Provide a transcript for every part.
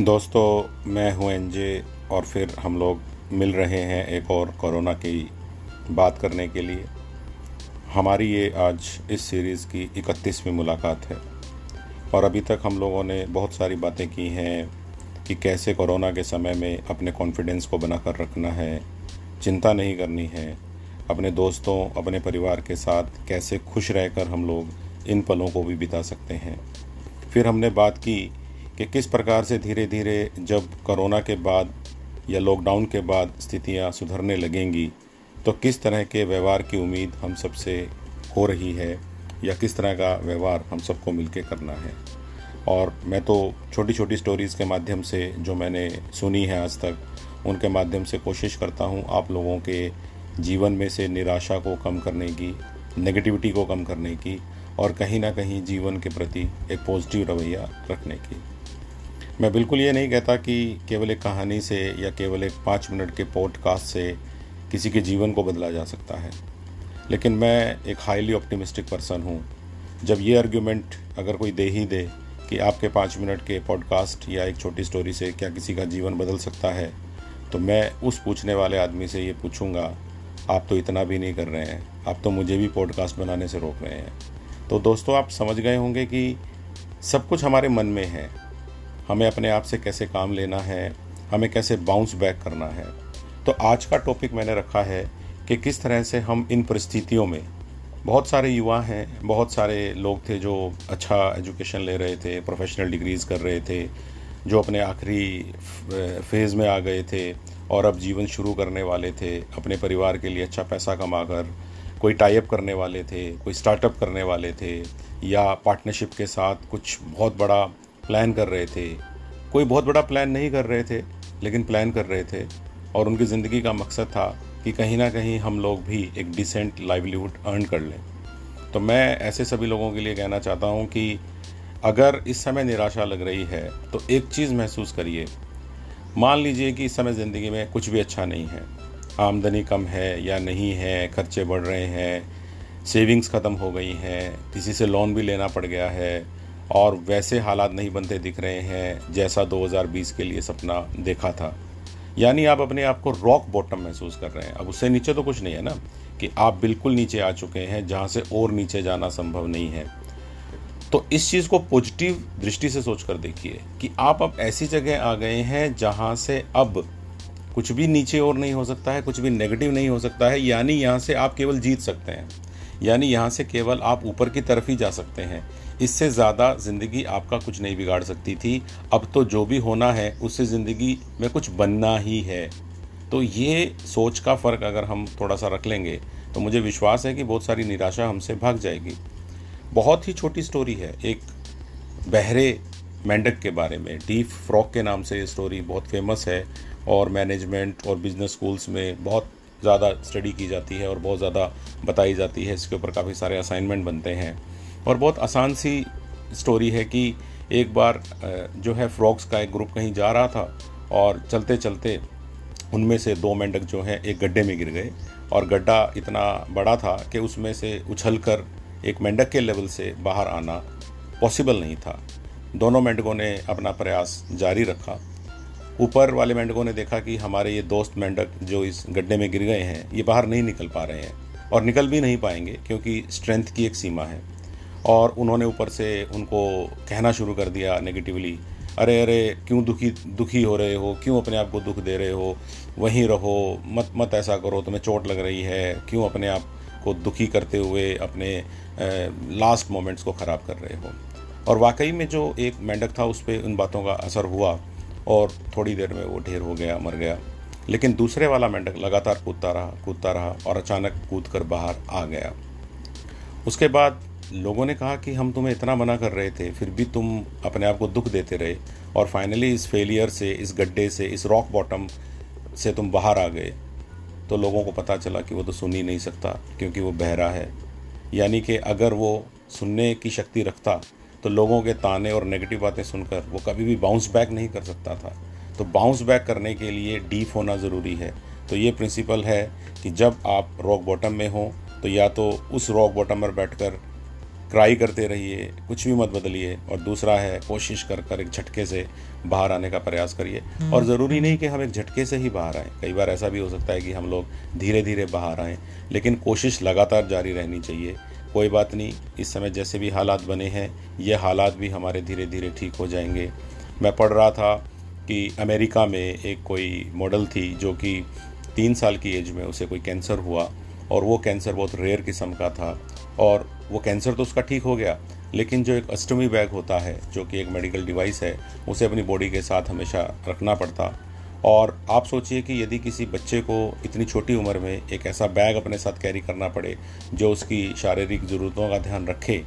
दोस्तों, मैं हूँ एनजे और फिर हम लोग मिल रहे हैं एक और कोरोना की बात करने के लिए। हमारी ये आज इस सीरीज़ की इकतीसवीं मुलाकात है और अभी तक हम लोगों ने बहुत सारी बातें की हैं कि कैसे कोरोना के समय में अपने कॉन्फिडेंस को बनाकर रखना है, चिंता नहीं करनी है, अपने दोस्तों, अपने परिवार के साथ कैसे खुश रहकर हम लोग इन पलों को भी बिता सकते हैं। फिर हमने बात की कि किस प्रकार से धीरे धीरे जब कोरोना के बाद या लॉकडाउन के बाद स्थितियाँ सुधरने लगेंगी तो किस तरह के व्यवहार की उम्मीद हम सबसे हो रही है या किस तरह का व्यवहार हम सबको मिलके करना है। और मैं तो छोटी छोटी स्टोरीज़ के माध्यम से जो मैंने सुनी है आज तक, उनके माध्यम से कोशिश करता हूँ आप लोगों के जीवन में से निराशा को कम करने की नेगेटिविटी को कम करने की और कहीं ना कहीं जीवन के प्रति एक पॉजिटिव रवैया रखने की। मैं बिल्कुल ये नहीं कहता कि केवल एक कहानी से या केवल एक पाँच मिनट के पॉडकास्ट से किसी के जीवन को बदला जा सकता है। लेकिन मैं एक हाईली ऑप्टिमिस्टिक पर्सन हूँ। जब ये आर्ग्यूमेंट अगर कोई दे ही दे कि आपके पाँच मिनट के पॉडकास्ट या एक छोटी स्टोरी से क्या किसी का जीवन बदल सकता है तो मैं उस पूछने वाले आदमी से ये पूछूँगा, आप तो इतना भी नहीं कर रहे हैं। आप तो मुझे भी पॉडकास्ट बनाने से रोक रहे हैं। तो दोस्तों, आप समझ गए होंगे कि सब कुछ हमारे मन में है। हमें अपने आप से कैसे काम लेना है, हमें कैसे बाउंस बैक करना है। तो आज का टॉपिक मैंने रखा है कि किस तरह से हम इन परिस्थितियों में, बहुत सारे युवा हैं, बहुत सारे लोग थे जो अच्छा एजुकेशन ले रहे थे प्रोफेशनल डिग्रीज़ कर रहे थे, जो अपने आखिरी फ़ेज़ में आ गए थे और अब जीवन शुरू करने वाले थे, अपने परिवार के लिए अच्छा पैसा कमा कर, कोई टाइप करने वाले थे, कोई स्टार्टअप करने वाले थे, या पार्टनरशिप के साथ कुछ बहुत बड़ा प्लान कर रहे थे। कोई बहुत बड़ा प्लान नहीं कर रहे थे, लेकिन प्लान कर रहे थे। और उनकी ज़िंदगी का मकसद था कि कहीं ना कहीं हम लोग भी एक डिसेंट लाइवलीहुड अर्न कर लें। तो मैं ऐसे सभी लोगों के लिए कहना चाहता हूँ कि अगर इस समय निराशा लग रही है तो एक चीज़ महसूस करिए। मान लीजिए कि इस समय ज़िंदगी में कुछ भी अच्छा नहीं है। आमदनी कम है या नहीं है, खर्चे बढ़ रहे हैं सेविंग्स ख़त्म हो गई हैं, किसी से लोन भी लेना पड़ गया है और वैसे हालात नहीं बनते दिख रहे हैं जैसा 2020 के लिए सपना देखा था। यानी आप अपने आप को रॉक बॉटम महसूस कर रहे हैं। अब उससे नीचे तो कुछ नहीं है ना, कि आप बिल्कुल नीचे आ चुके हैं, जहाँ से और नीचे जाना संभव नहीं है। तो इस चीज़ को पॉजिटिव दृष्टि से सोच कर देखिए कि आप अब ऐसी जगह आ गए हैं जहाँ से अब कुछ भी नीचे और नहीं हो सकता है, कुछ भी नेगेटिव नहीं हो सकता है। यानी यहाँ से आप केवल जीत सकते हैं। यानी यहाँ से केवल आप ऊपर की तरफ़ ही जा सकते हैं। इससे ज़्यादा ज़िंदगी आपका कुछ नहीं बिगाड़ सकती थी। अब तो जो भी होना है, उससे ज़िंदगी में कुछ बनना ही है। तो ये सोच का फ़र्क अगर हम थोड़ा सा रख लेंगे तो मुझे विश्वास है कि बहुत सारी निराशा हमसे भाग जाएगी। बहुत ही छोटी स्टोरी है, एक बहरे मेंढक के बारे में। डीप फ्रॉक के नाम से ये स्टोरी बहुत फ़ेमस है और मैनेजमेंट और बिज़नेस स्कूल्स में बहुत ज़्यादा स्टडी की जाती है और बहुत ज़्यादा बताई जाती है। इसके ऊपर काफ़ी सारे असाइनमेंट बनते हैं। और बहुत आसान सी स्टोरी है कि एक बार जो है फ्रॉक्स का एक ग्रुप कहीं जा रहा था और चलते चलते उनमें से दो मेंढक जो हैं एक गड्ढे में गिर गए और गड्ढा इतना बड़ा था कि उसमें से उछल कर एक मेंढक के लेवल से बाहर आना पॉसिबल नहीं था। दोनों मेंढकों ने अपना प्रयास जारी रखा। ऊपर वाले मेंढकों ने देखा कि हमारे ये दोस्त मेंढक जो इस गड्ढे में गिर गए हैं, ये बाहर नहीं निकल पा रहे हैं और निकल भी नहीं पाएँगे क्योंकि स्ट्रेंथ की एक सीमा है। और उन्होंने ऊपर से उनको कहना शुरू कर दिया नेगेटिवली अरे अरे, क्यों दुखी दुखी हो रहे हो? क्यों अपने आप को दुख दे रहे हो? वहीं रहो, मत मत ऐसा करो, तुम्हें चोट लग रही है। क्यों अपने आप को दुखी करते हुए अपने लास्ट मोमेंट्स को ख़राब कर रहे हो? और वाकई में जो एक मेंढक था, उस पर उन बातों का असर हुआ और थोड़ी देर में वो ढेर हो गया, मर गया। लेकिन दूसरे वाला मेंढक लगातार कूदता रहा कूदता रहा और अचानक कूद कर बाहर आ गया। उसके बाद लोगों ने कहा कि हम तुम्हें इतना मना कर रहे थे, फिर भी तुम अपने आप को दुख देते रहे और फाइनली इस फेलियर से, इस गड्ढे से, इस रॉक बॉटम से तुम बाहर आ गए। तो लोगों को पता चला कि वो तो सुन ही नहीं सकता, क्योंकि वो बहरा है। यानी कि अगर वो सुनने की शक्ति रखता तो लोगों के ताने और नेगेटिव बातें सुनकर वो कभी भी बाउंस बैक नहीं कर सकता था। तो बाउंस बैक करने के लिए डीप होना ज़रूरी है। तो ये प्रिंसिपल है कि जब आप रॉक बॉटम में हो तो या तो उस रॉक बॉटम पर बैठकर क्राई करते रहिए कुछ भी मत बदलिए और दूसरा है कोशिश कर कर एक झटके से बाहर आने का प्रयास करिए। और ज़रूरी नहीं कि हम एक झटके से ही बाहर आएँ। कई बार ऐसा भी हो सकता है कि हम लोग धीरे धीरे बाहर आएँ लेकिन कोशिश लगातार जारी रहनी चाहिए। कोई बात नहीं इस समय जैसे भी हालात बने हैं ये हालात भी हमारे धीरे धीरे ठीक हो जाएँगे। मैं पढ़ रहा था कि अमेरिका में एक कोई मॉडल थी जो कि तीन साल की एज में उसे कोई कैंसर हुआ। और वो कैंसर बहुत रेयर किस्म का था। और वो कैंसर तो उसका ठीक हो गया, लेकिन जो एक अष्टमी बैग होता है, जो कि एक मेडिकल डिवाइस है, उसे अपनी बॉडी के साथ हमेशा रखना पड़ता। और आप सोचिए कि यदि किसी बच्चे को इतनी छोटी उम्र में एक ऐसा बैग अपने साथ कैरी करना पड़े, जो उसकी शारीरिक ज़रूरतों का ध्यान रखे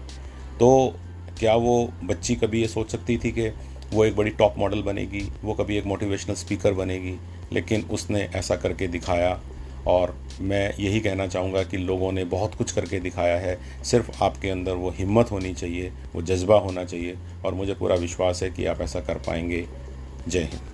तो क्या वो बच्ची कभी ये सोच सकती थी कि वो एक बड़ी टॉप मॉडल बनेगी, वो कभी एक मोटिवेशनल स्पीकर बनेगी, लेकिन उसने ऐसा करके दिखाया और मैं यही कहना चाहूँगा कि लोगों ने बहुत कुछ करके दिखाया है। सिर्फ़ आपके अंदर वो हिम्मत होनी चाहिए, वो जज्बा होना चाहिए और मुझे पूरा विश्वास है कि आप ऐसा कर पाएँगे। जय हिंद।